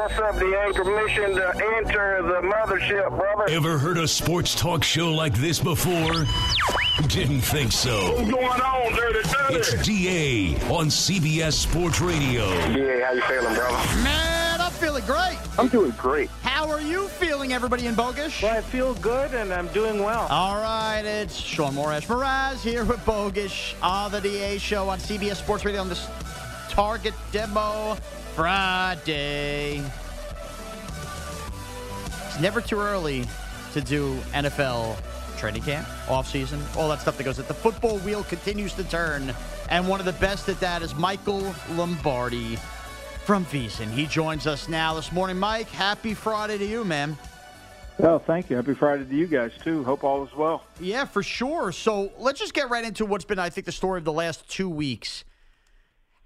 What's up, DA? Permission to enter the mothership, brother. Ever heard a sports talk show like this before? Didn't think so. What's going on, Dirty Dirty? It's DA on CBS Sports Radio. DA, how you feeling, brother? Man, I'm feeling great. I'm doing great. How are you feeling, everybody in Bogish? Well, I feel good and I'm doing well. All right, it's Sean Morash Mraz here with Bogish on the DA show on CBS Sports Radio on this Target Demo Friday. It's never too early to do NFL training camp, offseason, all that stuff that goes at the football wheel continues to turn. And one of the best at that is Michael Lombardi from VSiN. He joins us now this morning. Mike, happy Friday to you, man. Well, thank you. Happy Friday to you guys too. Hope all is well. Yeah, for sure. So let's just get right into what's been, I think, the story of the last two weeks.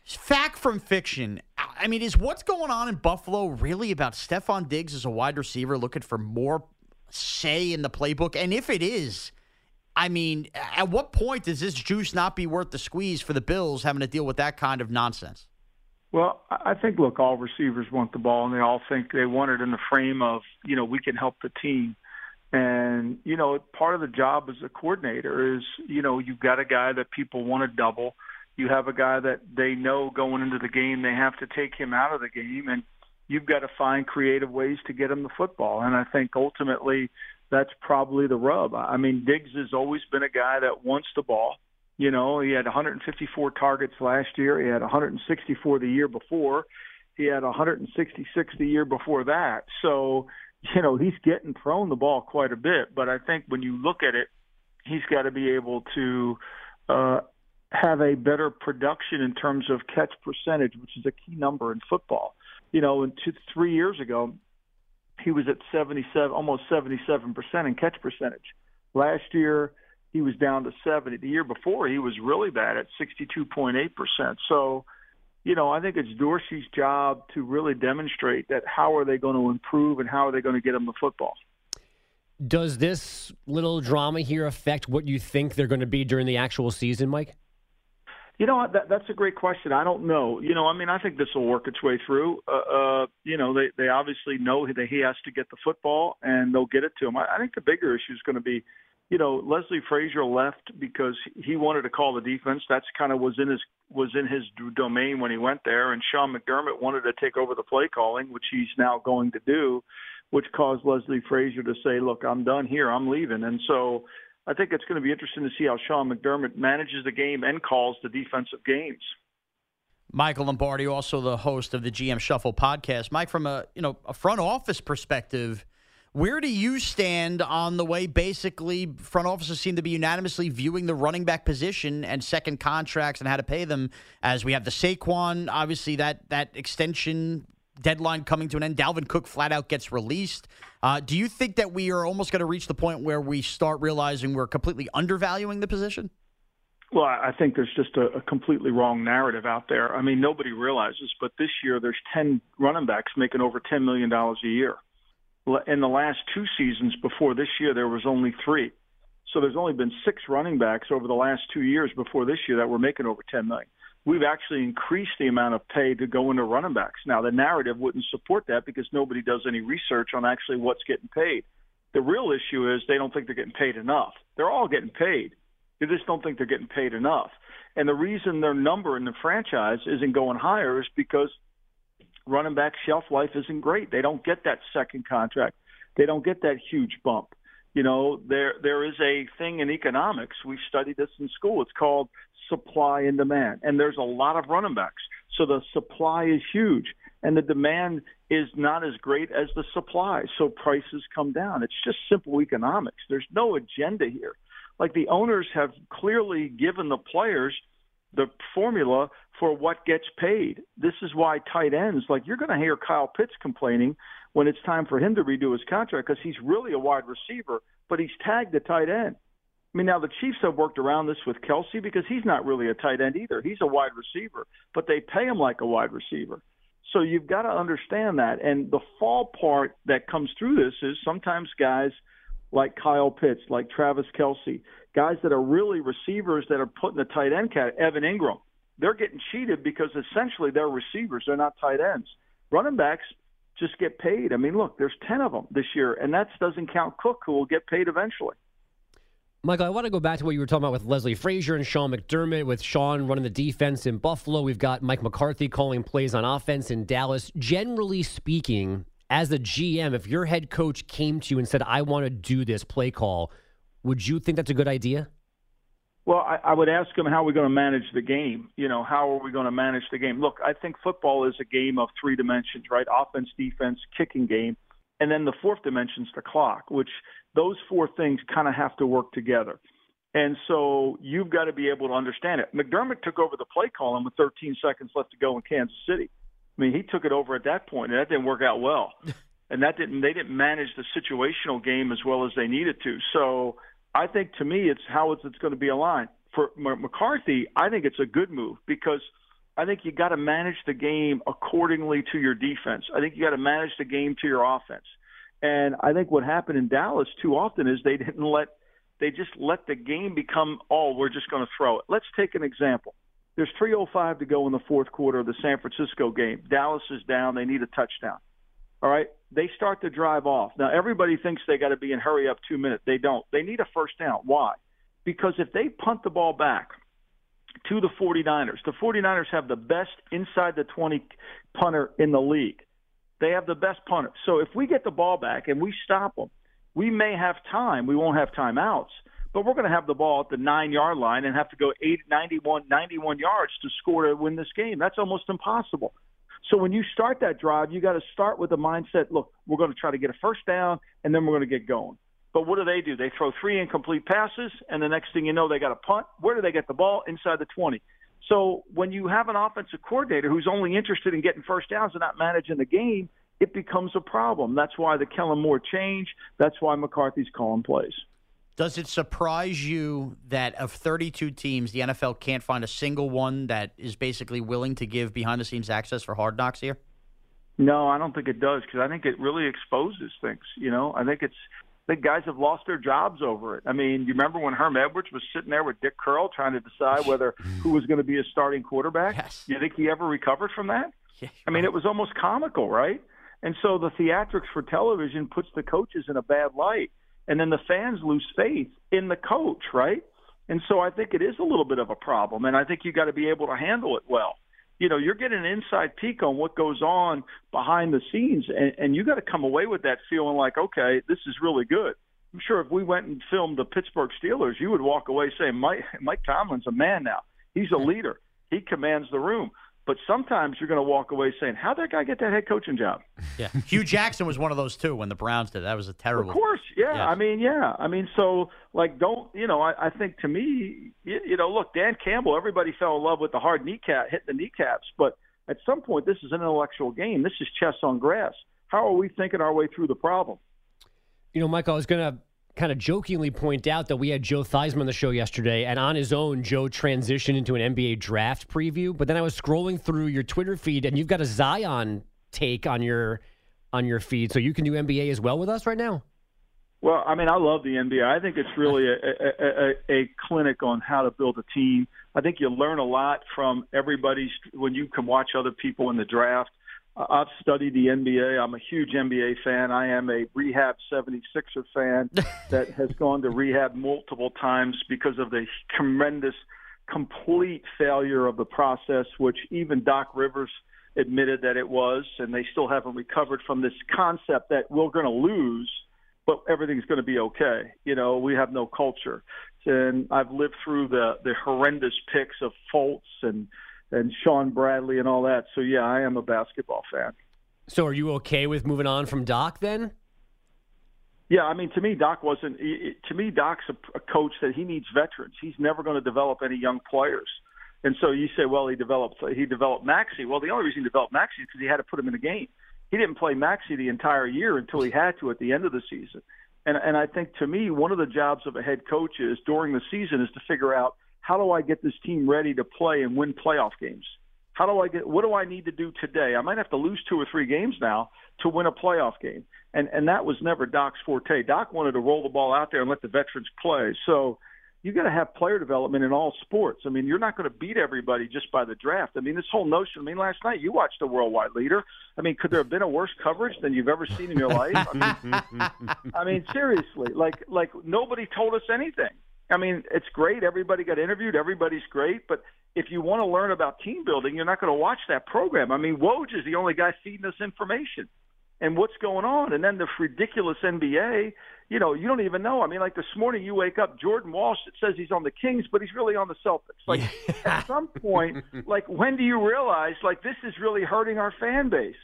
Fact from fiction. I mean, is what's going on in Buffalo really about Stefon Diggs as a wide receiver looking for more say in the playbook? And if it is, I mean, at what point does this juice not be worth the squeeze for the Bills having to deal with that kind of nonsense? Well, I think look, all receivers want the ball, and they all think they want it in the frame of you know we can help the team. And you know, part of the job as a coordinator is you know you've got a guy that people want to double. You have a guy that they know going into the game they have to take him out of the game, and you've got to find creative ways to get him the football. And I think ultimately that's probably the rub. I mean, Diggs has always been a guy that wants the ball. You know, he had 154 targets last year. He had 164 the year before. He had 166 the year before that. So, you know, he's getting thrown the ball quite a bit. But I think when you look at it, he's got to be able to uh, have a better production in terms of catch percentage, which is a key number in football. You know, in two, three years ago, he was at 77, almost 77% in catch percentage. Last year, he was down to 70. The year before, he was really bad at 62.8%. So, you know, I think it's Dorsey's job to really demonstrate that how are they going to improve and how are they going to get them the football. Does this little drama here affect what you think they're going to be during the actual season, Mike? You know, that, that's a great question. I don't know. You know, I mean, I think this will work its way through. Uh, uh, you know, they they obviously know that he has to get the football, and they'll get it to him. I, I think the bigger issue is going to be, you know, Leslie Frazier left because he wanted to call the defense. That's kind of was in his was in his domain when he went there, and Sean McDermott wanted to take over the play calling, which he's now going to do, which caused Leslie Frazier to say, "Look, I'm done here. I'm leaving." And so I think it's going to be interesting to see how Sean McDermott manages the game and calls the defensive games. Michael Lombardi, also the host of the GM Shuffle podcast. Mike, from a you know a front office perspective, where do you stand on the way basically front offices seem to be unanimously viewing the running back position and second contracts and how to pay them as we have the Saquon, obviously that that extension deadline coming to an end. Dalvin Cook flat out gets released. Uh, do you think that we are almost going to reach the point where we start realizing we're completely undervaluing the position? Well, I think there's just a, a completely wrong narrative out there. I mean, nobody realizes, but this year there's 10 running backs making over $10 million a year. In the last two seasons before this year, there was only three. So there's only been six running backs over the last two years before this year that were making over 10 million. We've actually increased the amount of pay to go into running backs. Now the narrative wouldn't support that because nobody does any research on actually what's getting paid. The real issue is they don't think they're getting paid enough. They're all getting paid. They just don't think they're getting paid enough. And the reason their number in the franchise isn't going higher is because running back shelf life isn't great. They don't get that second contract. they don't get that huge bump. You know, there there is a thing in economics. We studied this in school. It's called supply and demand, and there's a lot of running backs. So the supply is huge, and the demand is not as great as the supply. So prices come down. It's just simple economics. There's no agenda here. Like the owners have clearly given the players the formula for what gets paid. This is why tight ends, like you're going to hear Kyle Pitts complaining when it's time for him to redo his contract because he's really a wide receiver, but he's tagged a tight end. I mean, now the Chiefs have worked around this with Kelce because he's not really a tight end either. He's a wide receiver, but they pay him like a wide receiver. So you've got to understand that. And the fall part that comes through this is sometimes guys like Kyle Pitts, like Travis Kelce, guys that are really receivers that are put in the tight end cat, Evan Engram, they're getting cheated because essentially they're receivers. They're not tight ends. Running backs just get paid. I mean, look, there's 10 of them this year, and that doesn't count Cook, who will get paid eventually. Michael, I want to go back to what you were talking about with Leslie Frazier and Sean McDermott, with Sean running the defense in Buffalo. We've got Mike McCarthy calling plays on offense in Dallas. Generally speaking, as a GM, if your head coach came to you and said, I want to do this play call, would you think that's a good idea? Well, I, I would ask him how we're going to manage the game. You know, how are we going to manage the game? Look, I think football is a game of three dimensions, right? Offense, defense, kicking game. And then the fourth dimension is the clock, which those four things kind of have to work together. And so you've got to be able to understand it. McDermott took over the play calling with 13 seconds left to go in Kansas City. I mean, he took it over at that point, and that didn't work out well. and that didn't they didn't manage the situational game as well as they needed to. So I think to me, it's how it's, it's going to be aligned for McCarthy. I think it's a good move because I think you got to manage the game accordingly to your defense. I think you got to manage the game to your offense. And I think what happened in Dallas too often is they didn't let they just let the game become oh we're just going to throw it. Let's take an example. There's 3:05 to go in the fourth quarter of the San Francisco game. Dallas is down. They need a touchdown. All right, they start to drive off. Now everybody thinks they got to be in hurry up two minutes. They don't. They need a first down. Why? Because if they punt the ball back to the 49ers, the 49ers have the best inside the 20 punter in the league. They have the best punter. So if we get the ball back and we stop them, we may have time. We won't have timeouts, but we're going to have the ball at the nine yard line and have to go eight, 91, 91 yards to score to win this game. That's almost impossible. So when you start that drive, you got to start with the mindset, look, we're going to try to get a first down and then we're going to get going. But what do they do? They throw three incomplete passes, and the next thing you know, they got a punt. Where do they get the ball? Inside the 20. So when you have an offensive coordinator who's only interested in getting first downs and not managing the game, it becomes a problem. That's why the Kellen Moore change. That's why McCarthy's calling plays. Does it surprise you that of 32 teams, the NFL can't find a single one that is basically willing to give behind the scenes access for hard knocks here? No, I don't think it does because I think it really exposes things. You know, I think it's think guys have lost their jobs over it. I mean, you remember when Herm Edwards was sitting there with Dick Curl trying to decide whether who was going to be a starting quarterback? Yes. You think he ever recovered from that? Yeah, I mean, it was almost comical, right? And so the theatrics for television puts the coaches in a bad light, and then the fans lose faith in the coach, right? And so I think it is a little bit of a problem, and I think you got to be able to handle it well you know, you're getting an inside peek on what goes on behind the scenes, and, and you got to come away with that feeling like, okay, this is really good. I'm sure if we went and filmed the Pittsburgh Steelers, you would walk away saying, Mike, Mike Tomlin's a man now. He's a leader. He commands the room. But sometimes you're going to walk away saying, "How did that guy get that head coaching job?" Yeah, Hue Jackson was one of those too when the Browns did. That was a terrible. Of course, yeah. Yeah. I mean, yeah. I mean, so like, don't you know? I, I think to me, you, you know, look, Dan Campbell. Everybody fell in love with the hard kneecap, hitting the kneecaps, but at some point, this is an intellectual game. This is chess on grass. How are we thinking our way through the problem? You know, Michael, I was going to kind of jokingly point out that we had Joe Theismann on the show yesterday, and on his own, Joe transitioned into an NBA draft preview. But then I was scrolling through your Twitter feed, and you've got a Zion take on your on your feed, so you can do NBA as well with us right now. Well, I mean, I love the NBA. I think it's really a, a, a, a clinic on how to build a team. I think you learn a lot from everybody's when you can watch other people in the draft. I've studied the NBA. I'm a huge NBA fan. I am a rehab 76er fan that has gone to rehab multiple times because of the tremendous, complete failure of the process, which even Doc Rivers admitted that it was, and they still haven't recovered from this concept that we're going to lose – but everything's going to be okay. You know, we have no culture, and I've lived through the the horrendous picks of Fultz and and Shawn Bradley and all that. So yeah, I am a basketball fan. So are you okay with moving on from Doc then? Yeah, I mean, to me, Doc wasn't. To me, Doc's a, a coach that he needs veterans. He's never going to develop any young players. And so you say, well, he developed he developed Maxey. Well, the only reason he developed Maxey is because he had to put him in the game. He didn't play Maxey the entire year until he had to at the end of the season. And and I think to me, one of the jobs of a head coach is during the season is to figure out how do I get this team ready to play and win playoff games. How do I get? What do I need to do today? I might have to lose two or three games now to win a playoff game, and and that was never Doc's forte. Doc wanted to roll the ball out there and let the veterans play. So you got to have player development in all sports. I mean, you're not going to beat everybody just by the draft. I mean, this whole notion. I mean, last night you watched a worldwide leader. I mean, could there have been a worse coverage than you've ever seen in your life? I mean, I mean seriously, like like nobody told us anything. I mean, it's great. Everybody got interviewed. Everybody's great. But if you want to learn about team building, you're not going to watch that program. I mean, Woj is the only guy feeding us information and what's going on. And then the ridiculous NBA, you know, you don't even know. I mean, like this morning, you wake up, Jordan Walsh, it says he's on the Kings, but he's really on the Celtics. Like, at some point, like, when do you realize, like, this is really hurting our fan base?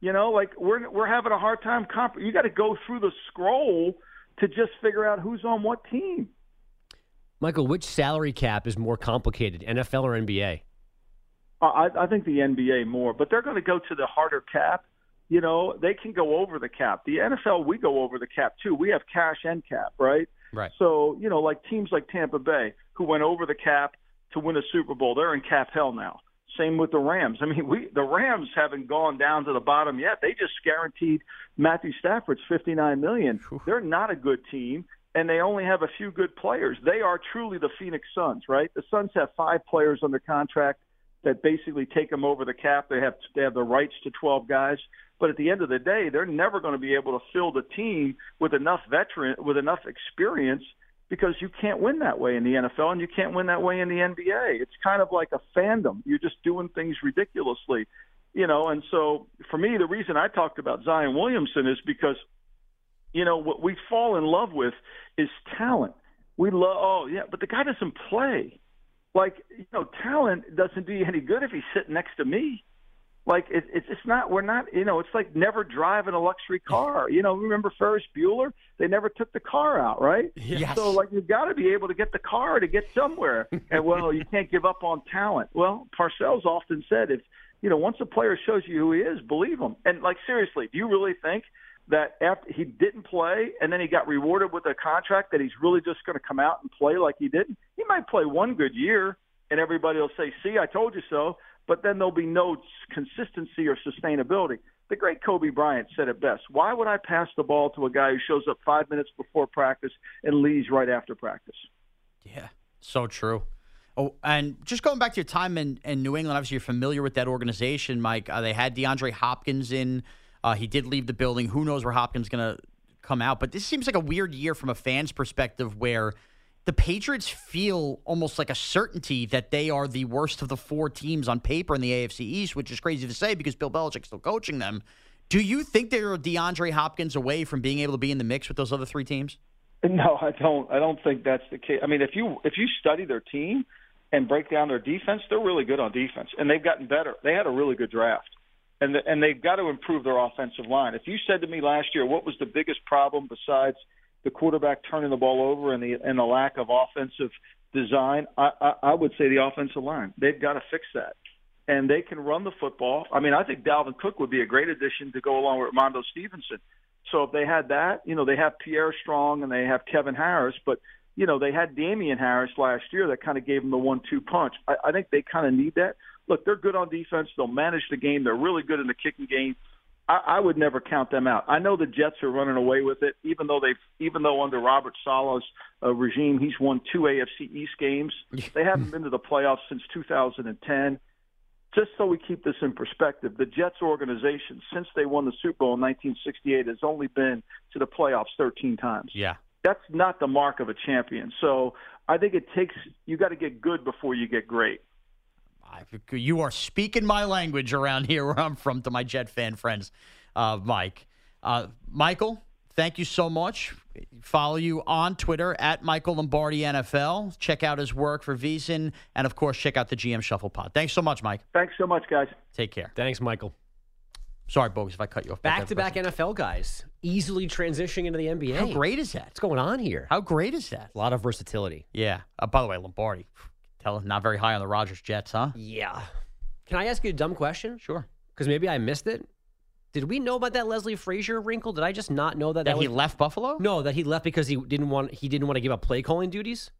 You know, like, we're, we're having a hard time. Comp- you got to go through the scroll to just figure out who's on what team. Michael, which salary cap is more complicated, NFL or NBA? Uh, I, I think the NBA more, but they're going to go to the harder cap. You know, they can go over the cap. The NFL, we go over the cap too. We have cash and cap, right? Right. So, you know, like teams like Tampa Bay, who went over the cap to win a Super Bowl, they're in cap hell now. Same with the Rams. I mean, we the Rams haven't gone down to the bottom yet. They just guaranteed Matthew Stafford's fifty nine million. They're not a good team and they only have a few good players. They are truly the Phoenix Suns, right? The Suns have five players under contract that basically take them over the cap. They have they have the rights to 12 guys, but at the end of the day, they're never going to be able to fill the team with enough veteran with enough experience because you can't win that way in the NFL and you can't win that way in the NBA. It's kind of like a fandom. You're just doing things ridiculously. You know, and so for me, the reason I talked about Zion Williamson is because you know what we fall in love with is talent. We love oh yeah, but the guy doesn't play. Like you know, talent doesn't do you any good if he's sitting next to me. Like it, it's it's not we're not you know it's like never driving a luxury car. You know, remember Ferris Bueller? They never took the car out, right? Yes. So like you've got to be able to get the car to get somewhere. and well, you can't give up on talent. Well, Parcells often said if you know once a player shows you who he is, believe him. And like seriously, do you really think that after he didn't play and then he got rewarded with a contract that he's really just going to come out and play like he didn't. He might play one good year and everybody will say, "See, I told you so," but then there'll be no consistency or sustainability. The great Kobe Bryant said it best. Why would I pass the ball to a guy who shows up 5 minutes before practice and leaves right after practice? Yeah, so true. Oh, and just going back to your time in, in New England, obviously you're familiar with that organization, Mike. Uh, they had DeAndre Hopkins in uh, he did leave the building. Who knows where Hopkins is going to come out? But this seems like a weird year from a fan's perspective where the Patriots feel almost like a certainty that they are the worst of the four teams on paper in the AFC East, which is crazy to say because Bill Belichick's still coaching them. Do you think they're DeAndre Hopkins away from being able to be in the mix with those other three teams? No, I don't. I don't think that's the case. I mean, if you if you study their team and break down their defense, they're really good on defense, and they've gotten better. They had a really good draft and the, and they've got to improve their offensive line. If you said to me last year, what was the biggest problem besides the quarterback turning the ball over and the and the lack of offensive design, I, I, I would say the offensive line. They've got to fix that, and they can run the football. I mean, I think Dalvin Cook would be a great addition to go along with Mondo Stevenson. So if they had that, you know, they have Pierre Strong and they have Kevin Harris, but you know, they had Damien Harris last year that kind of gave them the one-two punch. I, I think they kind of need that look, they're good on defense. They'll manage the game. They're really good in the kicking game. I, I would never count them out. I know the Jets are running away with it, even though they've, even though under Robert Saleh's uh, regime, he's won two AFC East games. They haven't been to the playoffs since 2010. Just so we keep this in perspective, the Jets organization, since they won the Super Bowl in 1968, has only been to the playoffs 13 times. Yeah. That's not the mark of a champion. So I think it takes, you got to get good before you get great. You are speaking my language around here where I'm from to my Jet fan friends, uh, Mike. Uh, Michael, thank you so much. Follow you on Twitter at Michael Lombardi NFL. Check out his work for VSiN, and of course, check out the GM Shuffle Pod. Thanks so much, Mike. Thanks so much, guys. Take care. Thanks, Michael. Sorry, Bogus, if I cut you off. Back to back NFL guys, easily transitioning into the NBA. How great is that? What's going on here? How great is that? A lot of versatility. Yeah. Uh, by the way, Lombardi, tell not very high on the Rodgers Jets, huh? Yeah. Can I ask you a dumb question? Sure. Because maybe I missed it. Did we know about that Leslie Frazier wrinkle? Did I just not know that? That, he was... left Buffalo? No, that he left because he didn't want he didn't want to give up play calling duties.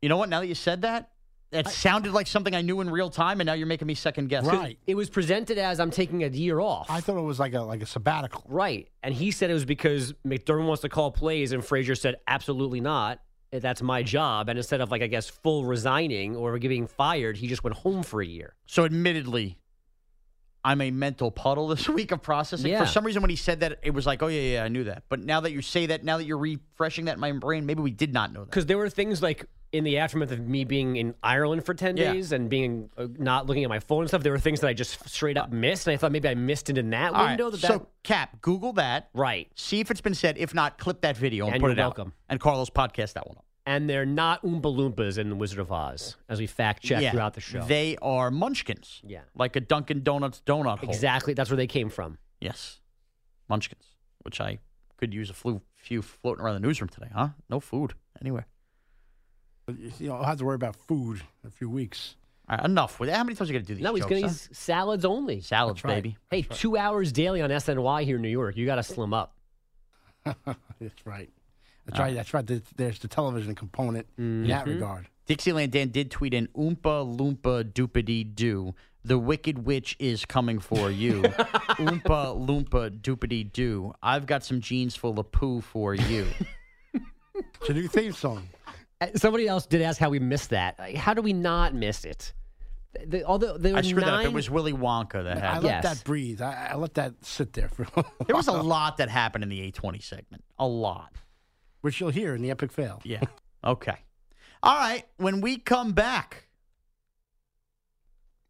You know what? Now that you said that, it sounded like something I knew in real time, and now you're making me second guess. Right. It was presented as I'm taking a year off. I thought it was like a like a sabbatical. Right. And he said it was because McDermott wants to call plays, and Frazier said, absolutely not. That's my job. And instead of, like, I guess, full resigning or getting fired, he just went home for a year. So, admittedly, I'm a mental puddle this week of processing. Yeah. For some reason, when he said that, it was like, oh, yeah, yeah, I knew that. But now that you say that, now that you're refreshing that in my brain, maybe we did not know that. Because there were things like in the aftermath of me being in Ireland for 10 Yeah. days and being uh, not looking at my phone and stuff, there were things that I just straight up missed. And I thought maybe I missed it in that All right, window. That so, that, Cap, Google that. right. See if it's been said. If not, clip that video and, And put it out. welcome. And Carlos podcast that one up. And they're not Oompa Loompas in The Wizard of Oz, as we fact check Yeah. throughout the show. They are munchkins. Yeah. Like a Dunkin' Donuts donut hole. exactly. That's where they came from. Yes. Munchkins, which I could use a flu, few floating around the newsroom today, huh? No food anywhere. You know, I'll have to worry about food in a few weeks. All right, enough with that. How many times are you going to do these No, he's going to huh? use salads only. Salads, That's right. baby. Hey, two hours daily on SNY here in New York. You got to slim up. That's right. That's right. That's right. There's- There's the television component in that regard. Dixieland Dan did tweet an Oompa Loompa Doopity Doo. The Wicked Witch is coming for you. Oompa Loompa Doopity Doo. I've got some jeans full of poo for you. It's a new theme song. Uh, Somebody else did ask how we missed that. How do we not miss it? The, although there were I screwed that up. It was Willy Wonka that happened. I let Yes. that breathe. I, I let that sit there for a There was a lot that happened in the 820 segment. A lot. Which you'll hear in the epic fail. Yeah. Okay. All right. When we come back,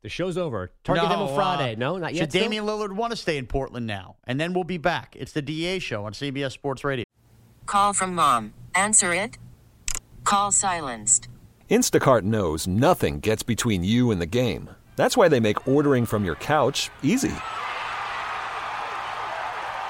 the show's over. Target No, Demo Friday. uh, no, not yet. Should still? Damian Lillard want to stay in Portland now? And then we'll be back. It's the DA show on CBS Sports Radio. Call from mom. Answer it. Call silenced. Instacart knows nothing gets between you and the game. That's why they make ordering from your couch easy.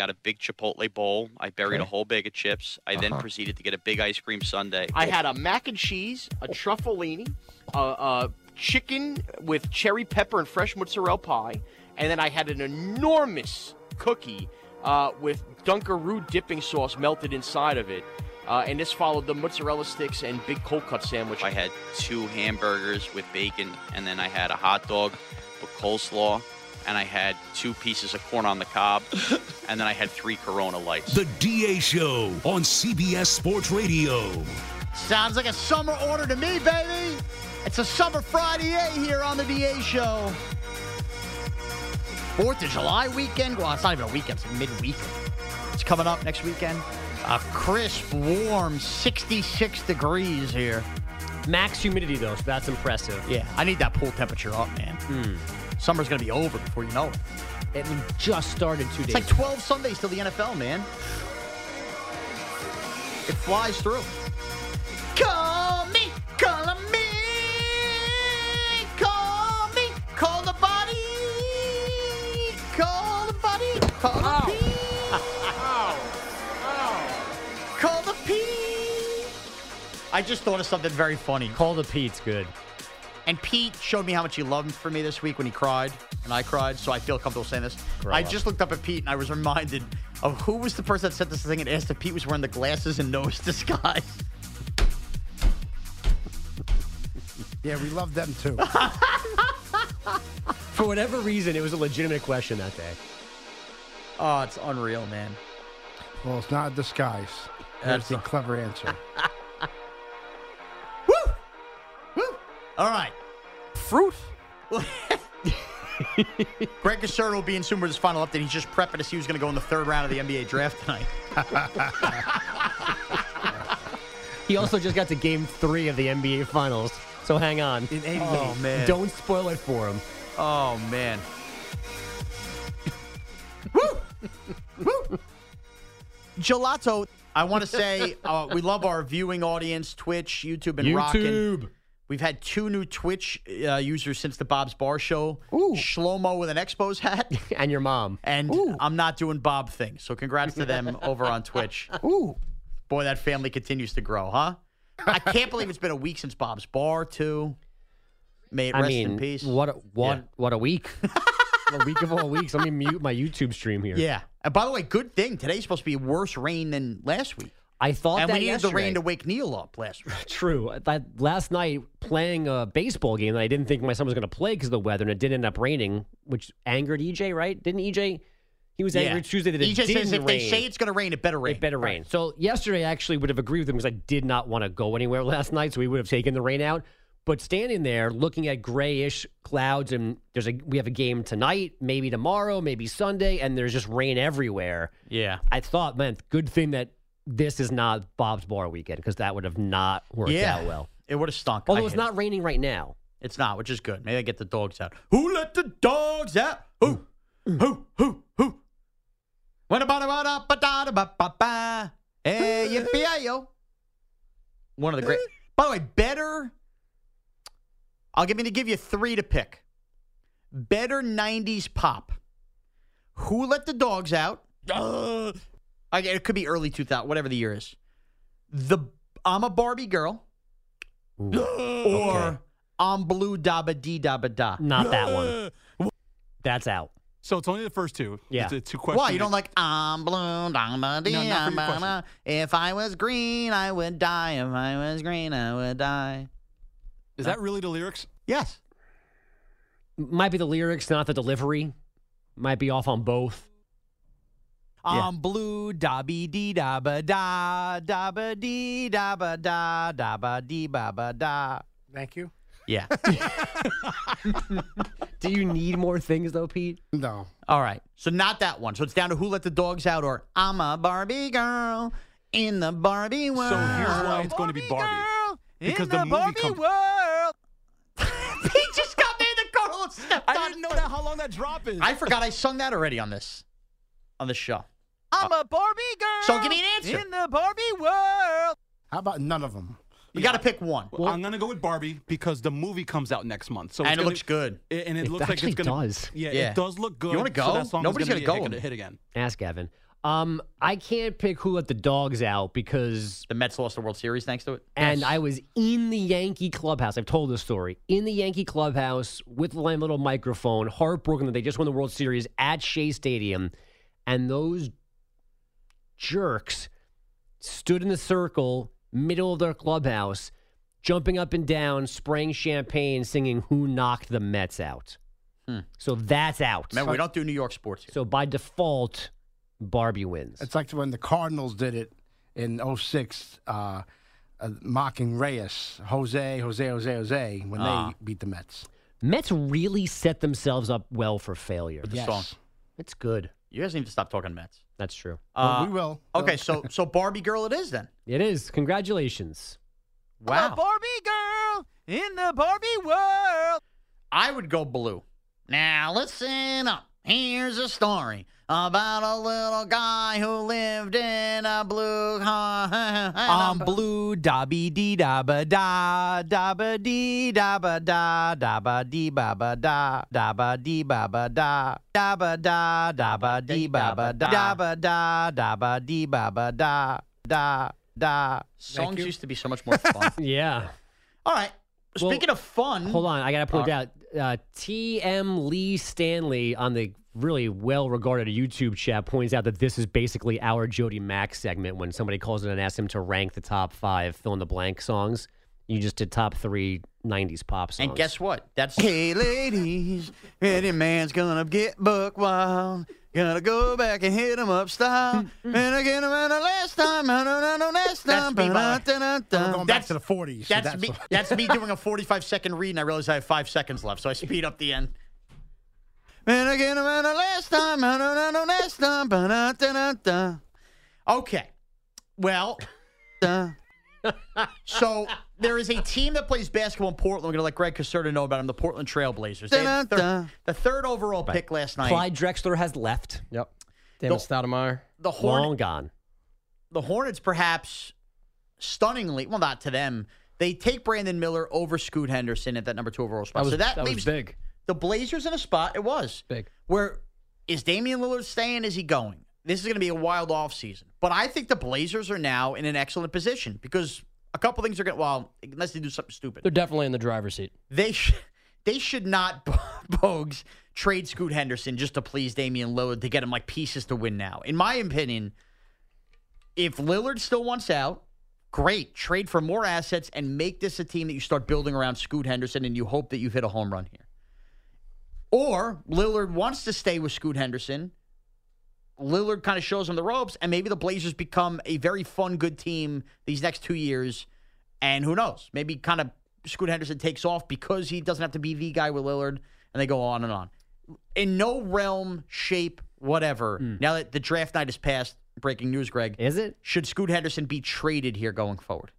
I got a big Chipotle bowl. I buried a whole bag of chips. I then Uh-huh. proceeded to get a big ice cream sundae. I had a mac and cheese, a truffellini, a, a chicken with cherry pepper and fresh mozzarella pie, and then I had an enormous cookie uh, with Dunkaroo dipping sauce melted inside of it. Uh, and this followed the mozzarella sticks and big cold cut sandwich. I had two hamburgers with bacon, and then I had a hot dog with coleslaw. And I had two pieces of corn on the cob, and then I had three Corona lights. The DA Show on CBS Sports Radio. Sounds like a summer order to me, baby. It's a summer Friday here on the DA show. Fourth of July weekend. Well, it's not even a weekend, it's a midweek. It's coming up next weekend. A crisp, warm 66 degrees here. Max humidity, though, so that's impressive. Yeah, I need that pool temperature up, man. Hmm. Summer's going to be over before you know it. It just started two days. It's like 12 Sundays till the NFL, man. It flies through. Call me, call me, call me, call the body, call the body, call the P, call the P. I just thought of something very funny. Call the Pete's good. And Pete showed me how much he loved for me this week when he cried, and I cried, so I feel comfortable saying this. Grow I up. just looked up at Pete, and I was reminded of who was the person that sent this thing and asked if Pete was wearing the glasses and nose disguise. Yeah, we love them too. For whatever reason, it was a legitimate question that day. Oh, it's unreal, man. well, it's not a disguise. That's the clever answer. Woo! Woo! All right. Fruit. Greg Caserta will be in soon with his final update. He's just prepping to see who's going to go in the third round of the NBA draft tonight. He also just got to game three of the NBA Finals, so hang on. In eight Oh, man. Don't spoil it for him. Oh, man. Woo! Woo! Gelato, I want to say uh, we love our viewing audience, Twitch, YouTube, and rockin'. We've had two new Twitch uh, users since the Bob's Bar Show. Ooh. Shlomo with an Expos hat. And your mom. And I'm not doing Bob things. So congrats to them over on Twitch. Ooh. Boy, that family continues to grow, huh? I can't believe it's been a week since Bob's Bar, too. May it I rest mean, in peace. what a, what Yeah. what a week. a week of all weeks. Let me mute my YouTube stream here. Yeah. And by the way, good thing. Today's supposed to be worse rain than last week. I thought that and we needed the rain to wake Neil up last week. True. That last night playing a baseball game that I didn't think my son was going to play because of the weather, and it did end up raining, which angered EJ. Right? Didn't EJ? He was angry Tuesday that it EJ didn't says if rain. they say it's going to rain, it better rain. It better rain. So yesterday, I actually would have agreed with him because I did not want to go anywhere last night, so we would have taken the rain out. But standing there, looking at grayish clouds, and there's a we have a game tonight, maybe tomorrow, maybe Sunday, and there's just rain everywhere. Yeah. I thought, man, good thing that this is not Bob's Bar weekend because that would have not worked Yeah. out well. It would have stunk. Although I it's hate it. not raining right now. It's not, which is good. Maybe I get the dogs out. Who let the dogs out? Who? Who? Who? Who? What about about ba da ba ba ba? Hey, yo. One of the great. By the way, better. I'll give me to give you three to pick. Better '90s pop. Who let the dogs out? Uh, I- it could be early 2000, whatever the year is. The I'm a Barbie girl. or I'm blue dabba dee dabba da. Not that one. That's out. So it's only the first two. Yeah. It's the two questions. Why you don't like I'm blue dabba dee No, not for your dabba da. If I was green, I would die. If I was green, I would die. Is that really the lyrics? Yes. Might be the lyrics, not the delivery. Might be off on both. Yeah. I'm blue, dabby dee dabba da, dabba dee dabba da, dabba dee babba da. Thank you. Yeah. Do you need more things though, Pete? No. All right. So not that one. So it's down to who let the dogs out or I'm a Barbie girl in the Barbie world. So here's why it's going to be Barbie. Because the, movie comes. world. he just got me in the car and stepped I on didn't know that how long that drop is. I forgot I sung that already on this on this show. I'm a Barbie girl. So give me an answer. in the Barbie world. How about none of them? You got to pick one. Well, I'm gonna go with Barbie because the movie comes out next month. So it's and it gonna- looks good. it- and it, It looks like actually it's gonna. does. Yeah, Yeah. it does look good. You wanna So go? that song Nobody's is gonna, gonna be a go. hit- hit again. Ask Evan. Um, I can't pick who let the dogs out because The Mets lost the World Series thanks to it. and I was in the Yankee clubhouse. I've told this story. In the Yankee clubhouse with the little microphone, heartbroken that they just won the World Series at Shea Stadium, and those jerks stood in the circle, middle of their clubhouse, jumping up and down, spraying champagne, singing "Who knocked the Mets out." So that's out. Man, we don't do New York sports here. So by default, Barbie wins. It's like when the Cardinals did it in 06, uh, uh, mocking Reyes, Jose, Jose, Jose, Jose, when Ah. they beat the Mets. Mets really set themselves up well for failure. the song. It's good. You guys need to stop talking Mets. That's true. Uh, we will. Okay, so so Barbie girl it is then. It is. Congratulations. Wow. Barbie girl in the Barbie world. I would go blue. Now listen up. Here's a story about a little guy who lived in a blue car. I'm blue, da be dee da ba da, da ba dee da ba da, da ba dee ba ba da, da ba dee ba ba da, da ba da, da ba dee ba ba da, da ba da, da ba dee ba ba da, da da. Songs used to be so much more fun. Yeah. All right. Well, Speaking of fun, Hold on, I got to point Uh, out uh, T.M. Lee Stanley on the really well-regarded YouTube chat points out that this is basically our Jody Mac segment when somebody calls in and asks him to rank the top five fill in the blank songs. You just did top three '90s pop songs. And guess what? That's Hey ladies, any man's gonna get buck wild. Gonna go back and hit 'em up style. Mm, mm. and again around the last time, I don't know last time. That's me, by the way. We're going back to the 40s. so That's, me. That's me doing a 45 second read, and I realize I have five seconds left, so I speed up the end. And again around the last time, I don't know last time. Okay. Well, so there is a team that plays basketball in Portland. We're going to let Greg Caserta know about them, the Portland Trailblazers. They had the, third, the third overall pick last night. Clyde Drexler has left. Yep. David Stoudamire. The Horn- Long gone. the Hornets, perhaps stunningly, well, not to them, they take Brandon Miller over Scoot Henderson at that number two overall spot. That was- so that, that was leaves big. the Blazers in a spot. It was Big. Where is Damian Lillard staying? Is he going? This is going to be a wild offseason. But I think the Blazers are now in an excellent position because a couple things are going. to, Well, unless they do something stupid, They're definitely in the driver's seat. they sh- they should not Bogues trade Scoot Henderson just to please Damian Lillard to get him like pieces to win now. In my opinion, if Lillard still wants out, great. Trade for more assets and make this a team that you start building around Scoot Henderson and you hope that you've hit a home run here. Or Lillard wants to stay with Scoot Henderson. Lillard kind of shows him the ropes, and maybe the Blazers become a very fun, good team these next two years. And who knows? Maybe kind of Scoot Henderson takes off because he doesn't have to be the guy with Lillard, and they go on and on. In no realm, shape, whatever. Hmm. Now that the draft night is past, breaking news, Greg. Is it? Should Scoot Henderson be traded here going forward?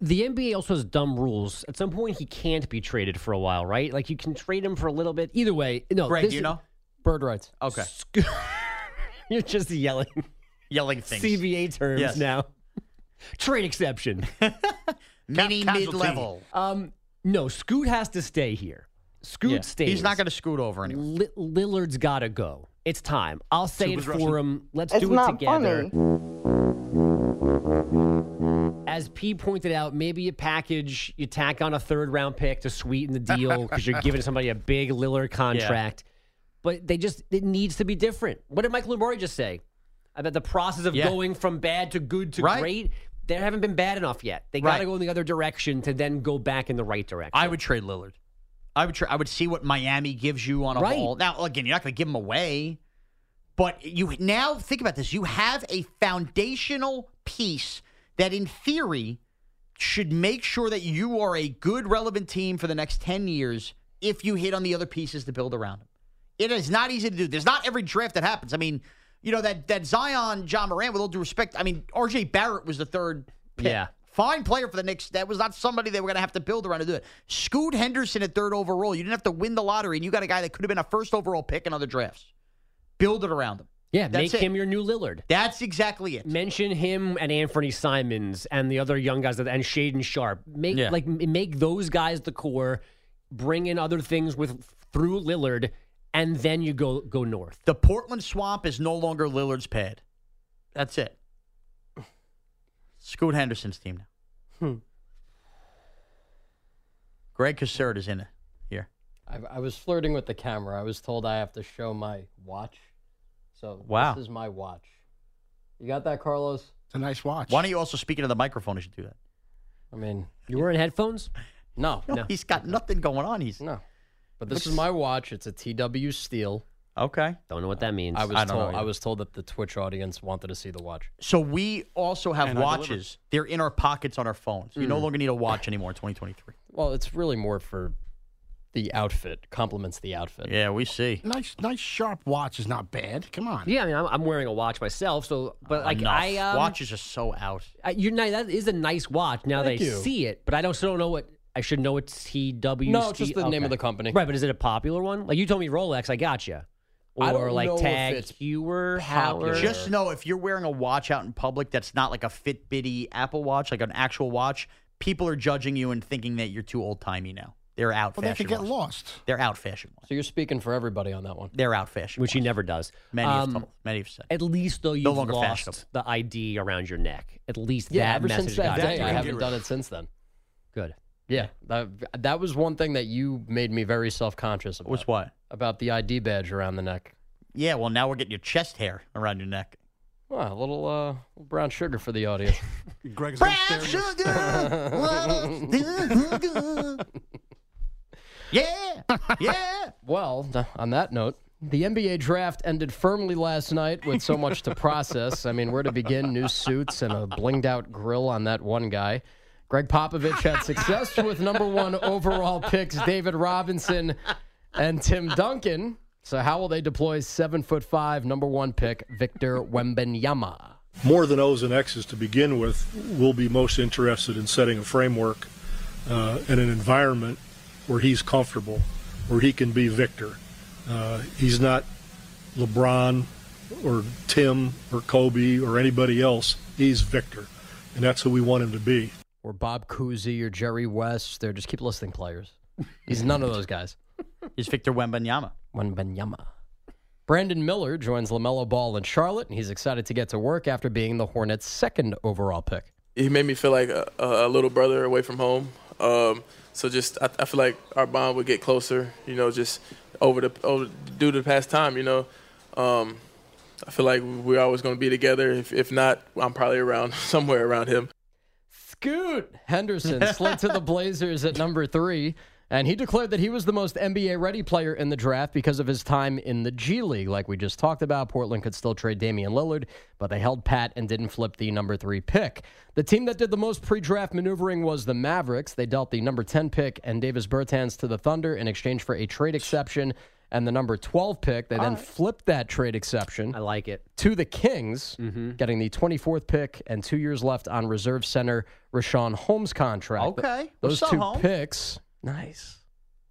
The NBA also has dumb rules. At some point, he can't be traded for a while, right? Like you can trade him for a little bit. Either way, no. Greg, this you is- know? Bird rights. Okay. You're just yelling Yelling things. CBA terms Yes. now. Trade exception. Mini mid level. um, no, Scoot has to stay here. Scoot Yeah. stays. He's not going to scoot over anyway. Li- Lillard's got to go. It's time. I'll say Super's it rushing. for him. Let's It's do it not together. funny. As P pointed out, maybe you package, you tack on a third round pick to sweeten the deal because you're giving somebody a big Lillard contract. But they just, it needs to be different. What did Michael Lombardi just say? About the process of Yeah. going from bad to good to Right. great. They haven't been bad enough yet. They got to Right. go in the other direction to then go back in the right direction. I would trade Lillard. I would. Tra- I would see what Miami gives you on a Right. ball. Now, again, you're not going to give him away, but you now think about this. You have a foundational piece that, in theory, should make sure that you are a good, relevant team for the next ten years. If you hit on the other pieces to build around them, it is not easy to do. There's not every draft that happens. I mean, you know that that Zion, Ja Morant. With all due respect, I mean, R.J. Barrett was the third. Pick. Yeah. Fine player for the Knicks. That was not somebody they were going to have to build around to do it. Scoot Henderson at third overall. You didn't have to win the lottery, and you got a guy that could have been a first overall pick in other drafts. Build it around him. yeah, That's make it. him your new Lillard. That's exactly it. mention him and Anthony Simons and the other young guys that and Shaedon Sharpe. Make Yeah. like make those guys the core. Bring in other things with through Lillard, and then you go go north. The Portland Swamp is no longer Lillard's pad. That's it. Scoot Henderson's team now. Hmm. Greg Caserta is in it here. I, I was flirting with the camera. I was told I have to show my watch. So Wow. this is my watch. You got that, Carlos? It's a nice watch. Why don't you also speak into the microphone as you do that? I mean, You wearing headphones? no, No, he's got nothing going on. He's no. But this is my watch. It's a TW Steel. Okay. Don't know what that means. I was I don't told know I either. was told that the Twitch audience wanted to see the watch. So we also have And I delivered. watches. They're in our pockets on our phones. You no Mm. longer need a watch anymore in 2023. Well, it's really more for the outfit. Complements the outfit. Yeah, we see. Nice, nice sharp watch is not bad. Come on. Yeah, I mean, I'm, I'm wearing a watch myself, so but like Enough. I um, watches are so out. I, you're nice. That is a nice watch. Now Thank that I you. see it, but I don't still don't know what I should know. It's TW. No, it's just the name of the company. Right, but is it a popular one? Like you told me Rolex, I got you. Or I don't like know if Tag it's Heuer, popular. Hauer. Just know if you're wearing a watch out in public that's not like a Fitbitty Apple Watch, like an actual watch, people are judging you and thinking that you're too old timey now. They're out Well, they fashion. could get wise. lost. They're out fashion. wise. So you're speaking for everybody on that one. They're out fashion. which he never does. Many have Um, told. Many have said. At least though, you've No longer lost fashionable. the ID around your neck. At least Yeah, that ever message since that day. I haven't done it since then. Good. Yeah, that that was one thing that you made me very self conscious about. Was what? About the ID badge around the neck. Yeah, well, now we're getting your chest hair around your neck. Well, a little uh, brown sugar for the audience. Greg's Brown upstairs. Yeah, yeah. Well, on that note, the NBA draft ended firmly last night with so much to process. I mean, where to begin? New suits and a blinged out grill on that one guy. Gregg Popovich had success with number one overall picks David Robinson and Tim Duncan. So, how will they deploy seven foot five number one pick Victor Wembanyama? more than O's and X's to begin with, we'll be most interested in setting a framework uh, and an environment where he's comfortable, where he can be Victor. Uh, he's not LeBron or Tim or Kobe or anybody else. He's Victor, and that's who we want him to be. Or Bob Cousy or Jerry West. They're just keep listing players. He's none of those guys. He's Victor Wembanyama. Wembanyama. Brandon Miller joins LaMelo Ball in Charlotte, and he's excited to get to work after being the Hornets' second overall pick. he made me feel like a, a a little brother away from home. Um, so just I, I feel like our bond would get closer. You know, just over the over due to the past time. You know, um, I feel like we're always going to be together. If if not, I'm probably around somewhere around him. Scoot Henderson slid to the Blazers at number three, and he declared that he was the most NBA ready player in the draft because of his time in the G League. Like we just talked about, Portland could still trade Damian Lillard, but they held pat and didn't flip the number three pick. The team that did the most pre draft maneuvering was the Mavericks. They dealt the number 10 pick and Davis Bertans to the Thunder in exchange for a trade exception. And the number 12 pick, they then flipped that trade exception. I like it. To the Kings, Mm-hmm. getting the 24th pick and two years left on reserve center Richaun Holmes contract. Okay. Those What's two Holmes? picks. Nice.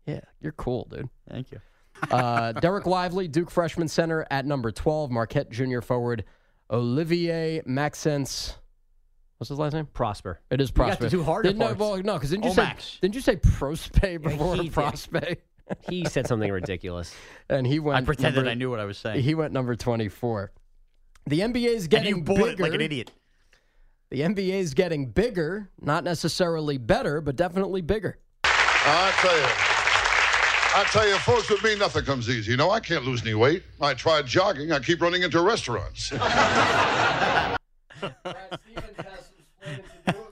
Yeah, you're cool, dude. Thank you. Uh, Dereck Lively, Duke freshman center at number 12. Marquette junior forward Olivier Maxence. What's his last name? Prosper. It is Prosper. You got Prosper. the two harder Didn't, no, parts. well, no, because didn't you say didn't you say Prospe before did. Prospe? He said something ridiculous. And he went. I pretended number- I knew what I was saying. He went number 24. The NBA is and getting you bought bigger. it like an idiot. The NBA is getting bigger, not necessarily better, but definitely bigger. I tell you, I tell you, folks, with me, nothing comes easy. You know, I can't lose any weight. I tried jogging. I keep running into restaurants.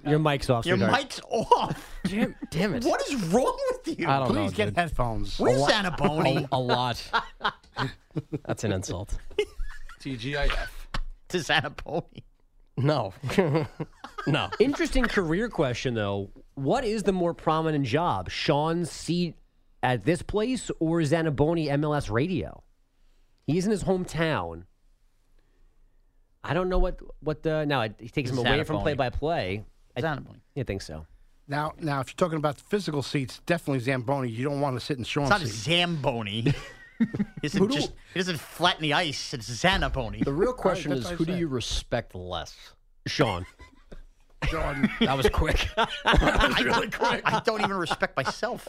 Your mic's off. Your sweetheart. mic's off. Damn, damn it. What is wrong with you? I don't Please know. get dude. headphones. Where's A lot- Zanaboni? A, a lot. That's an insult. TGIF. to Zanaboni. No. no. Interesting career question, though. What is the more prominent job, Sean's seat at this place or Zanaboni MLS radio? He's in his hometown. I don't know what what the now it, he takes him away from Zanaboni. play by play. I Zanaboni. I think so. Now, now, if you're talking about the physical seats, definitely Zamboni. You don't want to sit in Sean's It's not a seat. Zamboni. he, doesn't just, he doesn't flatten the ice. It's Zanaboni. The real question that's is who do you respect less? Sean. Sean. That was quick. I, really quick. I don't even respect myself.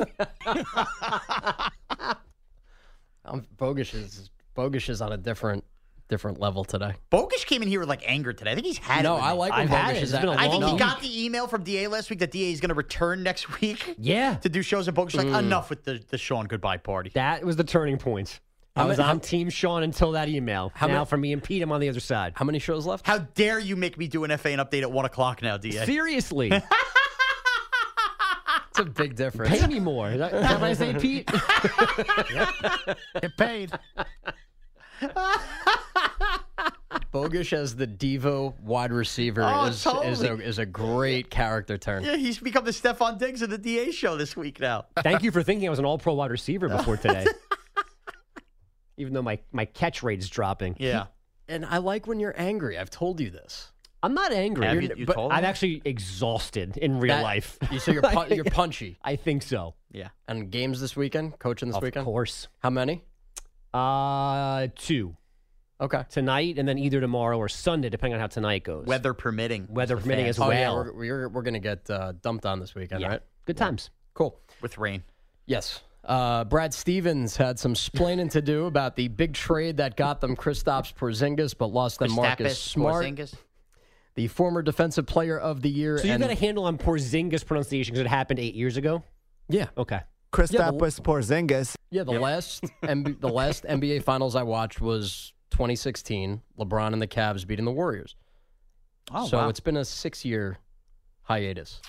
Um, Bogish is Bogish is on a different different level today. Bogish came in here with like anger today. I think he's had No, it. with I like when I've had Bogish it. is It's been a at- I think long he week. got the email from DA last week that DA is going to return next week Yeah. to do shows at Bogish. Like, mm. enough with the, the Sean goodbye party. That was the turning point. I How was on Team Sean until that email. How now many- for me and Pete, I'm on the other side. How many shows left? How dare you make me do an FA and update at 1 o'clock now, DA? Seriously. It's a big difference. Pay me more. Is that, is that what I say, Pete? Get paid. Bogush as the Devo wide receiver Oh, is, is, a, is a great character turn. Yeah, he's become the Stefon Diggs of the DA show this week now. Thank you for thinking I was an all pro wide receiver before today. Even though my, my catch rate is dropping. Yeah. And I like when you're angry. I've told you this. I'm not angry. Have You're- you- you but told I'm him? actually exhausted in real That- life. You so you're pu- you're punchy. I think so. Yeah. And games this weekend, coaching this Of weekend. Of course. How many? Uh, two. Okay. Tonight and then either tomorrow or Sunday, depending on how tonight goes. Weather permitting. Weather Mr. permitting Fan. as Oh well. yeah, we're we're, we're gonna get uh, dumped on this weekend, Yeah. right? Good times. Cool. With rain. Yes. Uh, Brad Stevens had some splaining to do about the big trade that got them Kristaps Porzingis, but lost them Marcus Kristaps Smart, Porzingis? the former defensive player of the year. So you and- got a handle on Porzingis pronunciation because it happened eight years ago? yeah, Okay. Kristaps Porzingis. yeah. The last MB, the last NBA Finals I watched was 2016. LeBron and the Cavs beating the Warriors. Oh, so wow. it's been a six year hiatus.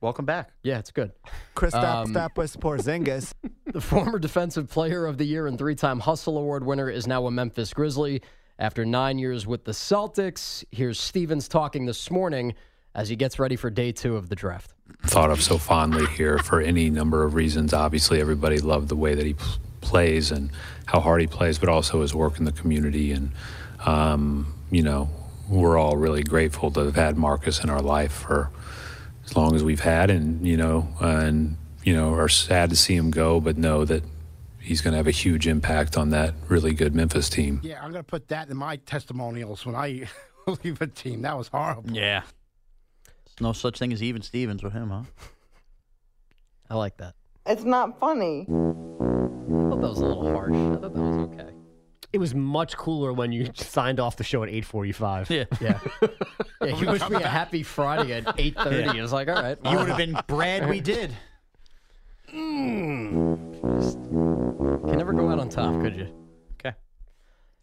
Welcome back. Yeah, it's good. Kristaps Um, Porzingis. The former Defensive Player of the Year and three time Hustle Award winner is now a Memphis Grizzly after nine years with the Celtics. Here's Stevens talking this morning as he gets ready for day two of the draft. thought of so fondly here for any number of reasons. Obviously, everybody loved the way that he p- plays and how hard he plays, but also his work in the community. And, um, you know, we're all really grateful to have had Marcus in our life for as long as we've had, and, you know, and, you know, are sad to see him go, but know that he's going to have a huge impact on that really good Memphis team. Yeah, I'm going to put that in my testimonials when I leave a team. That was horrible. Yeah. There's no such thing as even Stevens with him, huh? I like that. It's not funny. I thought that was a little harsh. I thought that was okay. It was much cooler when you signed off the show at 8:45. Yeah. Yeah. yeah he wished me a happy Friday at 8.30. Yeah. I was like, all right. You would have been Brad. We did. You never go out on top, could you?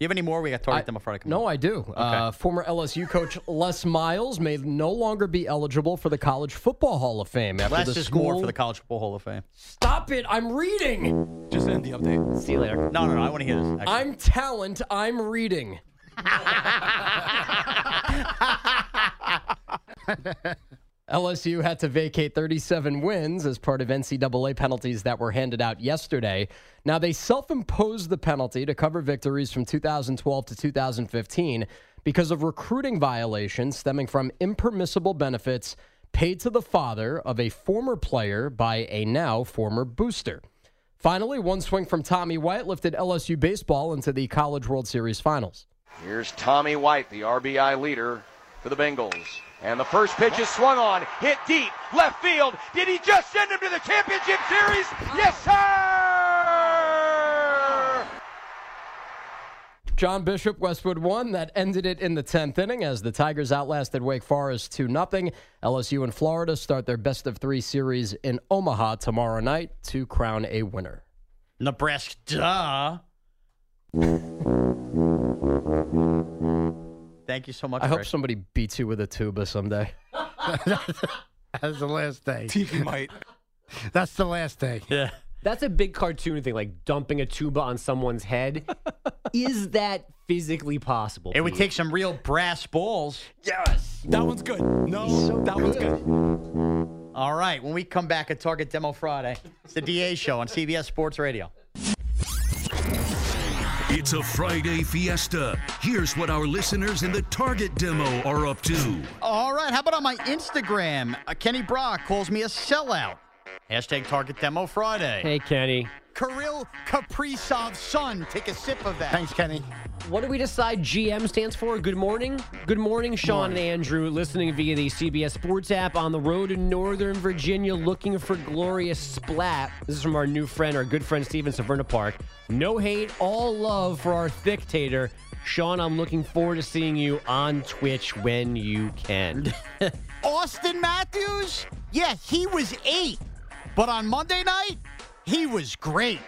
Okay. You have any more? We got to target I- them Friday. No, I do. Uh, former LSU coach Les Miles may no longer be eligible for the College Football Hall of Fame after Less the is school. more for the College Football Hall of Fame. Stop it! I'm reading. Just end the update. See you later. No, no, no. I want to hear this. actually. I'm talent. I'm reading. LSU had to vacate 37 wins as part of NCAA penalties that were handed out yesterday. Now, they self imposed the penalty to cover victories from 2012 to 2015 because of recruiting violations stemming from impermissible benefits paid to the father of a former player by a now former booster. Finally, one swing from Tommy White lifted LSU baseball into the College World Series finals. Here's Tommy White, the RBI leader for the Bengals. And the first pitch is swung on, hit deep, left field. Did he just send him to the championship series? Yes, sir! John Bishop, Westwood won. That ended it in the 10th inning as the Tigers outlasted Wake Forest 2 0. LSU and Florida start their best of three series in Omaha tomorrow night to crown a winner. Nebraska. Duh. Thank you so much. I hope Rick. somebody beats you with a tuba someday. That's the last day. TV might. That's the last day. Yeah. That's a big cartoon thing, like dumping a tuba on someone's head. Is that physically possible? It would Pete? take some real brass balls. Yes. That one's good. No, that one's good. All right. When we come back at Target Demo Friday, it's the DA show on CBS Sports Radio. It's a Friday fiesta. Here's what our listeners in the Target demo are up to. All right. How about on my Instagram? Uh, Kenny Brock calls me a sellout. Hashtag Target Demo Friday. Hey, Kenny. Kirill Kaprizov's son. Take a sip of that. Thanks, Kenny. What do we decide GM stands for? Good morning. Good morning, Sean and Andrew, listening via the CBS Sports app on the road in Northern Virginia, looking for glorious splat. This is from our new friend, our good friend Steven Severna Park. No hate, all love for our dictator. Sean, I'm looking forward to seeing you on Twitch when you can. Auston Matthews? Yeah, he was eight. But on Monday night, he was great.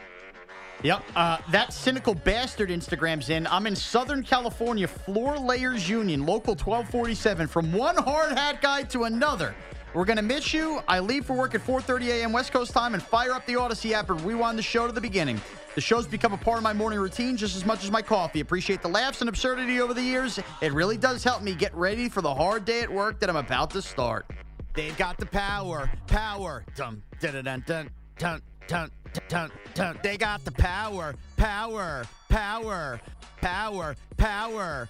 Yep. Uh, that cynical bastard Instagram's in. I'm in Southern California, Floor Layers Union, local 1247. From one hard hat guy to another. We're to miss you. I leave for work at 4.30 a.m. West Coast time and fire up the Audacy app and rewind the show to the beginning. The show's become a part of my morning routine just as much as my coffee. Appreciate the laughs and absurdity over the years. It really does help me get ready for the hard day at work that I'm about to start. They've got the power, power. Dun, dun, dun, dun, dun. They got the power, power, power, power, power.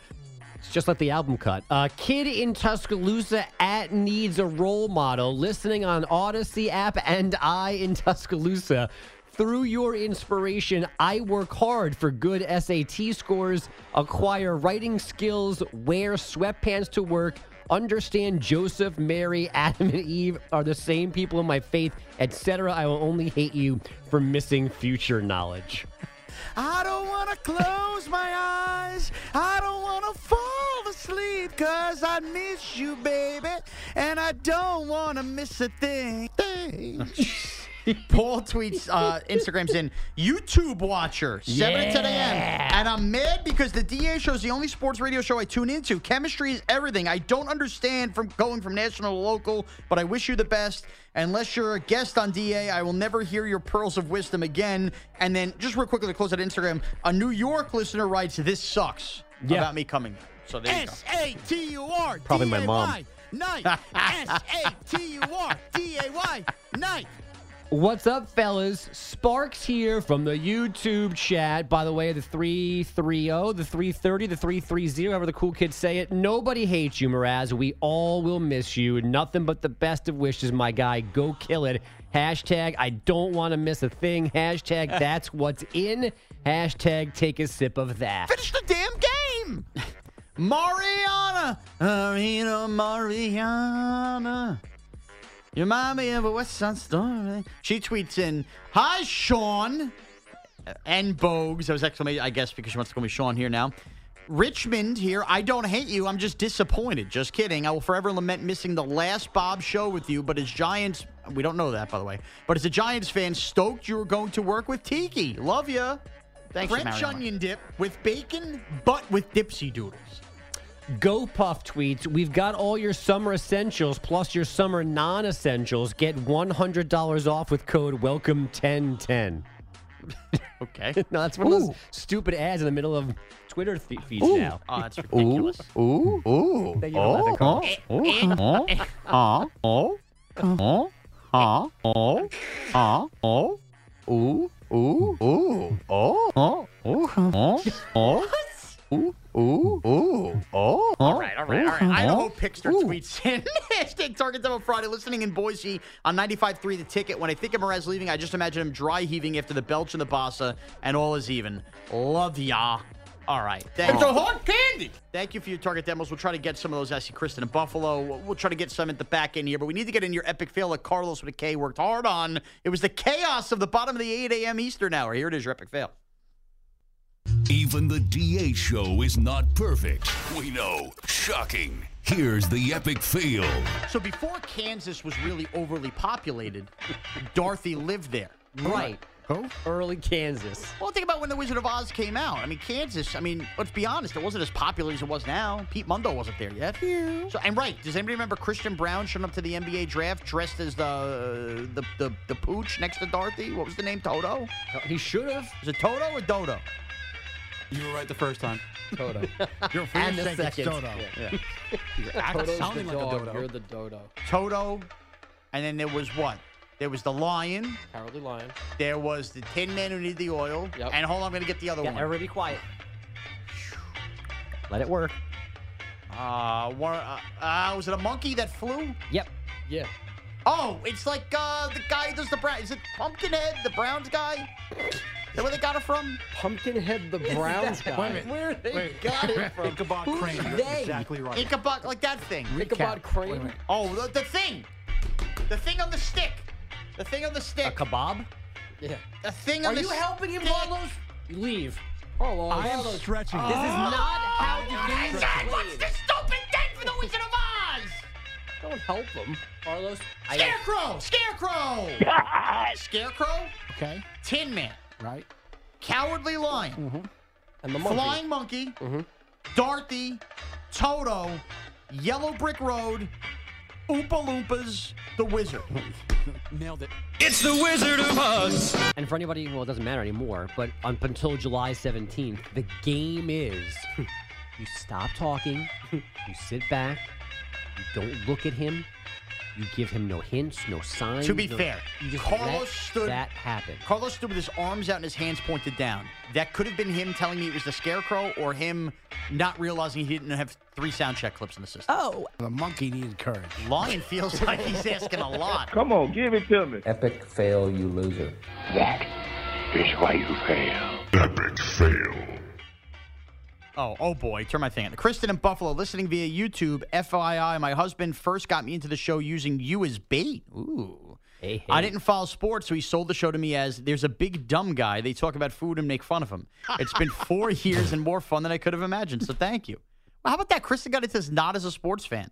Just like the album cut. A kid in Tuscaloosa at needs a role model. Listening on Audacy app and I in Tuscaloosa. Through your inspiration, I work hard for good SAT scores, acquire writing skills, wear sweatpants to work, understand Joseph, Mary, Adam, and Eve are the same people in my faith, etc. I will only hate you for missing future knowledge. I don't want to close my eyes. I don't want to fall asleep because I miss you, baby. And I don't want to miss a thing. thing. Paul tweets, uh, Instagram's in YouTube watcher, 7 to 10 a.m. And I'm mad because the DA show is the only sports radio show I tune into. Chemistry is everything. I don't understand from going from national to local, but I wish you the best. Unless you're a guest on DA, I will never hear your pearls of wisdom again. And then, just real quickly to close out Instagram, a New York listener writes, This sucks Yeah. about me coming. So there you. S A T U R D A Y. Probably my mom. Night. S A T U R D A Y. Night. What's up, fellas? Sparks here from the YouTube chat. By the way, the 330, the 330, the 330, however the cool kids say it. Nobody hates you, Mraz. We all will miss you. Nothing but the best of wishes, my guy. Go kill it. Hashtag I don't want to miss a thing. Hashtag that's what's in. Hashtag take a sip of that. Finish the damn game. Mariana, Marina, Mariana. You remind me of a West Side Story. She tweets in, "Hi, Sean." And Bogues. That was exclamation, I guess, because she wants to call me Sean here now. Richmond here. I don't hate you. I'm just disappointed. Just kidding. I will forever lament missing the last Bob show with you. But as Giants, we don't know that by the way. But as a Giants fan, stoked you were going to work with Tiki. Love ya. Thanks, French onion dip with bacon. but with dipsy doodles. Go Puff tweets, we've got all your summer essentials plus your summer non essentials. Get $100 off with code WELCOME1010. Okay. no, that's one of those Ooh. stupid ads in the middle of Twitter th- feeds Ooh. now. Oh, that's ridiculous. Ooh, ooh, Thank you for laughing, Carlos. oh, oh, oh, oh, oh, oh, oh, oh, ooh, ooh, ooh, oh, oh, ooh, oh, oh, ooh, ooh, ooh, oh. All right, all right, all right. Idaho oh, hope Pixter tweets in hashtag Target Demo Friday. Listening in Boise on 95.3 The Ticket. When I think of Mraz leaving, I just imagine him dry heaving after the belch and the bassa, and all is even. Love ya. All right. Thank It's you. a hard candy. Thank you for your Target demos. We'll try to get some of those. I see Kristen in Buffalo. We'll, we'll try to get some at the back end here, but we need to get in your epic fail that Carlos with a K worked hard on. It was the chaos of the bottom of the 8 a.m. Eastern hour. Here it is, your epic fail. Even the DA show is not perfect. We know. Shocking. Here's the epic fail. So before Kansas was really overly populated, Dorothy lived there. Right. Who? Early Kansas. Well, think about when The Wizard of Oz came out. I mean, Kansas, I mean, let's be honest, it wasn't as popular as it was now. Pete Mundo wasn't there yet. Yeah. So, and right, does anybody remember Christian Braun showing up to the NBA draft dressed as the the the, the pooch next to Dorothy? What was the name? Toto? He should have. Is it Toto or Dodo? You were right the first time. Toto. You're And the thinking it's second. Toto. Yeah. You're acting Toto's sounding the like dog. a dodo. You're the dodo. Toto. And then there was what? There was the lion. Cowardly lion. There was the tin man who needed the oil. Yep. And hold on, I'm going to get the other Yeah, one. everybody be quiet. Let it work. Uh, one, uh, uh, was it a monkey that flew? Yep. Yeah. Oh, it's like uh, the guy who does the brown. Is it Pumpkinhead, the Browns guy? Is that where they got it from? Pumpkinhead the Browns guy. Wait a minute. Where they Wait. got it from? Ichabod Who's Crane. You're they? exactly right. Ichabod, like that thing. Ichabod Crane. Oh, the, the thing. The thing on the stick. The thing on the stick. A kebab? Yeah. The thing Are on the stick. Are you helping him. Carlos? Leave. Carlos. I am stretching. This is not help him. Carlos, I Scarecrow! Scarecrow! Scarecrow? Okay. Tin Man. Right. Cowardly Lion. Mm-hmm. And the monkey. Flying Monkey. Mm-hmm. Dorothy. Toto. Yellow Brick Road. Oompa Loompas, the wizard. Nailed it. It's the Wizard of Oz. And for anybody, well, it doesn't matter anymore, but up until July 17th, the game is you stop talking, you sit back, you don't look at him, you give him no hints, no signs. To be no- fair, you just Carlos let stood. that happen. Carlos stood with his arms out and his hands pointed down. That could have been him telling me it was the scarecrow, or him not realizing he didn't have three sound check clips in the system. Oh, the monkey needed courage. Lion feels like he's asking a lot. Come on, give it to me. Epic fail, you loser. That is why you fail. Epic fail. Oh, oh boy, turn my thing on. Kristen in Buffalo, listening via YouTube. FYI, my husband first got me into the show using you as bait. Ooh. Hey, I didn't follow sports, so he sold the show to me as there's a big dumb guy. They talk about food and make fun of him. It's been four years and more fun than I could have imagined. So thank you. Well, how about that? Kristen got into this not as a sports fan.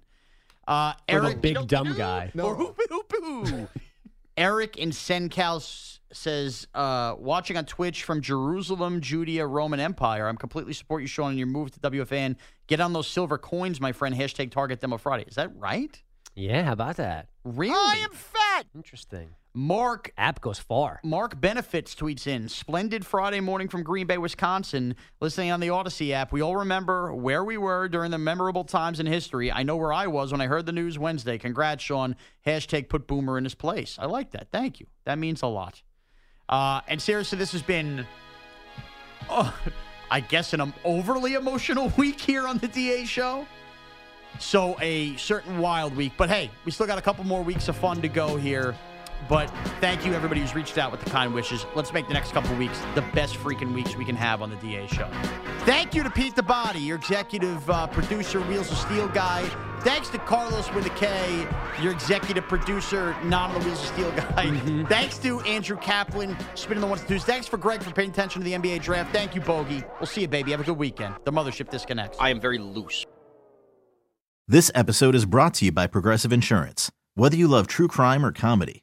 Uh, Or the Eric, big dumb guy. Or hoop, hoop, hoop. Eric in Sencal s- says, uh, watching on Twitch from Jerusalem, Judea, Roman Empire. I'm completely support you, Sean, in your move to WFAN. Get on those silver coins, my friend. Hashtag Target Demo Friday. Is that right? Yeah, how about that? Really? I am fat. Interesting. Mark App goes far. Mark Benefits tweets in Splendid Friday morning from Green Bay, Wisconsin. Listening on the Audacy app. We all remember where we were during the memorable times in history. I know where I was when I heard the news Wednesday. Congrats, Sean. Hashtag put Boomer in his place. I like that. Thank you. That means a lot. Uh, and seriously, this has been, oh, I guess, an um, overly emotional week here on the DA show. So a certain wild week. But hey, we still got a couple more weeks of fun to go here. But thank you, everybody who's reached out with the kind wishes. Let's make the next couple weeks the best freaking weeks we can have on the DA show. Thank you to Pete the Body, your executive uh, producer, Wheels of Steel guy. Thanks to Carlos with a K, your executive producer, not on the Wheels of Steel guy. Thanks to Andrew Kaplan, spinning the ones and twos. Thanks for Greg for paying attention to the NBA draft. Thank you, Bogey. We'll see you, baby. Have a good weekend. The mothership disconnects. I am very loose. This episode is brought to you by Progressive Insurance. Whether you love true crime or comedy,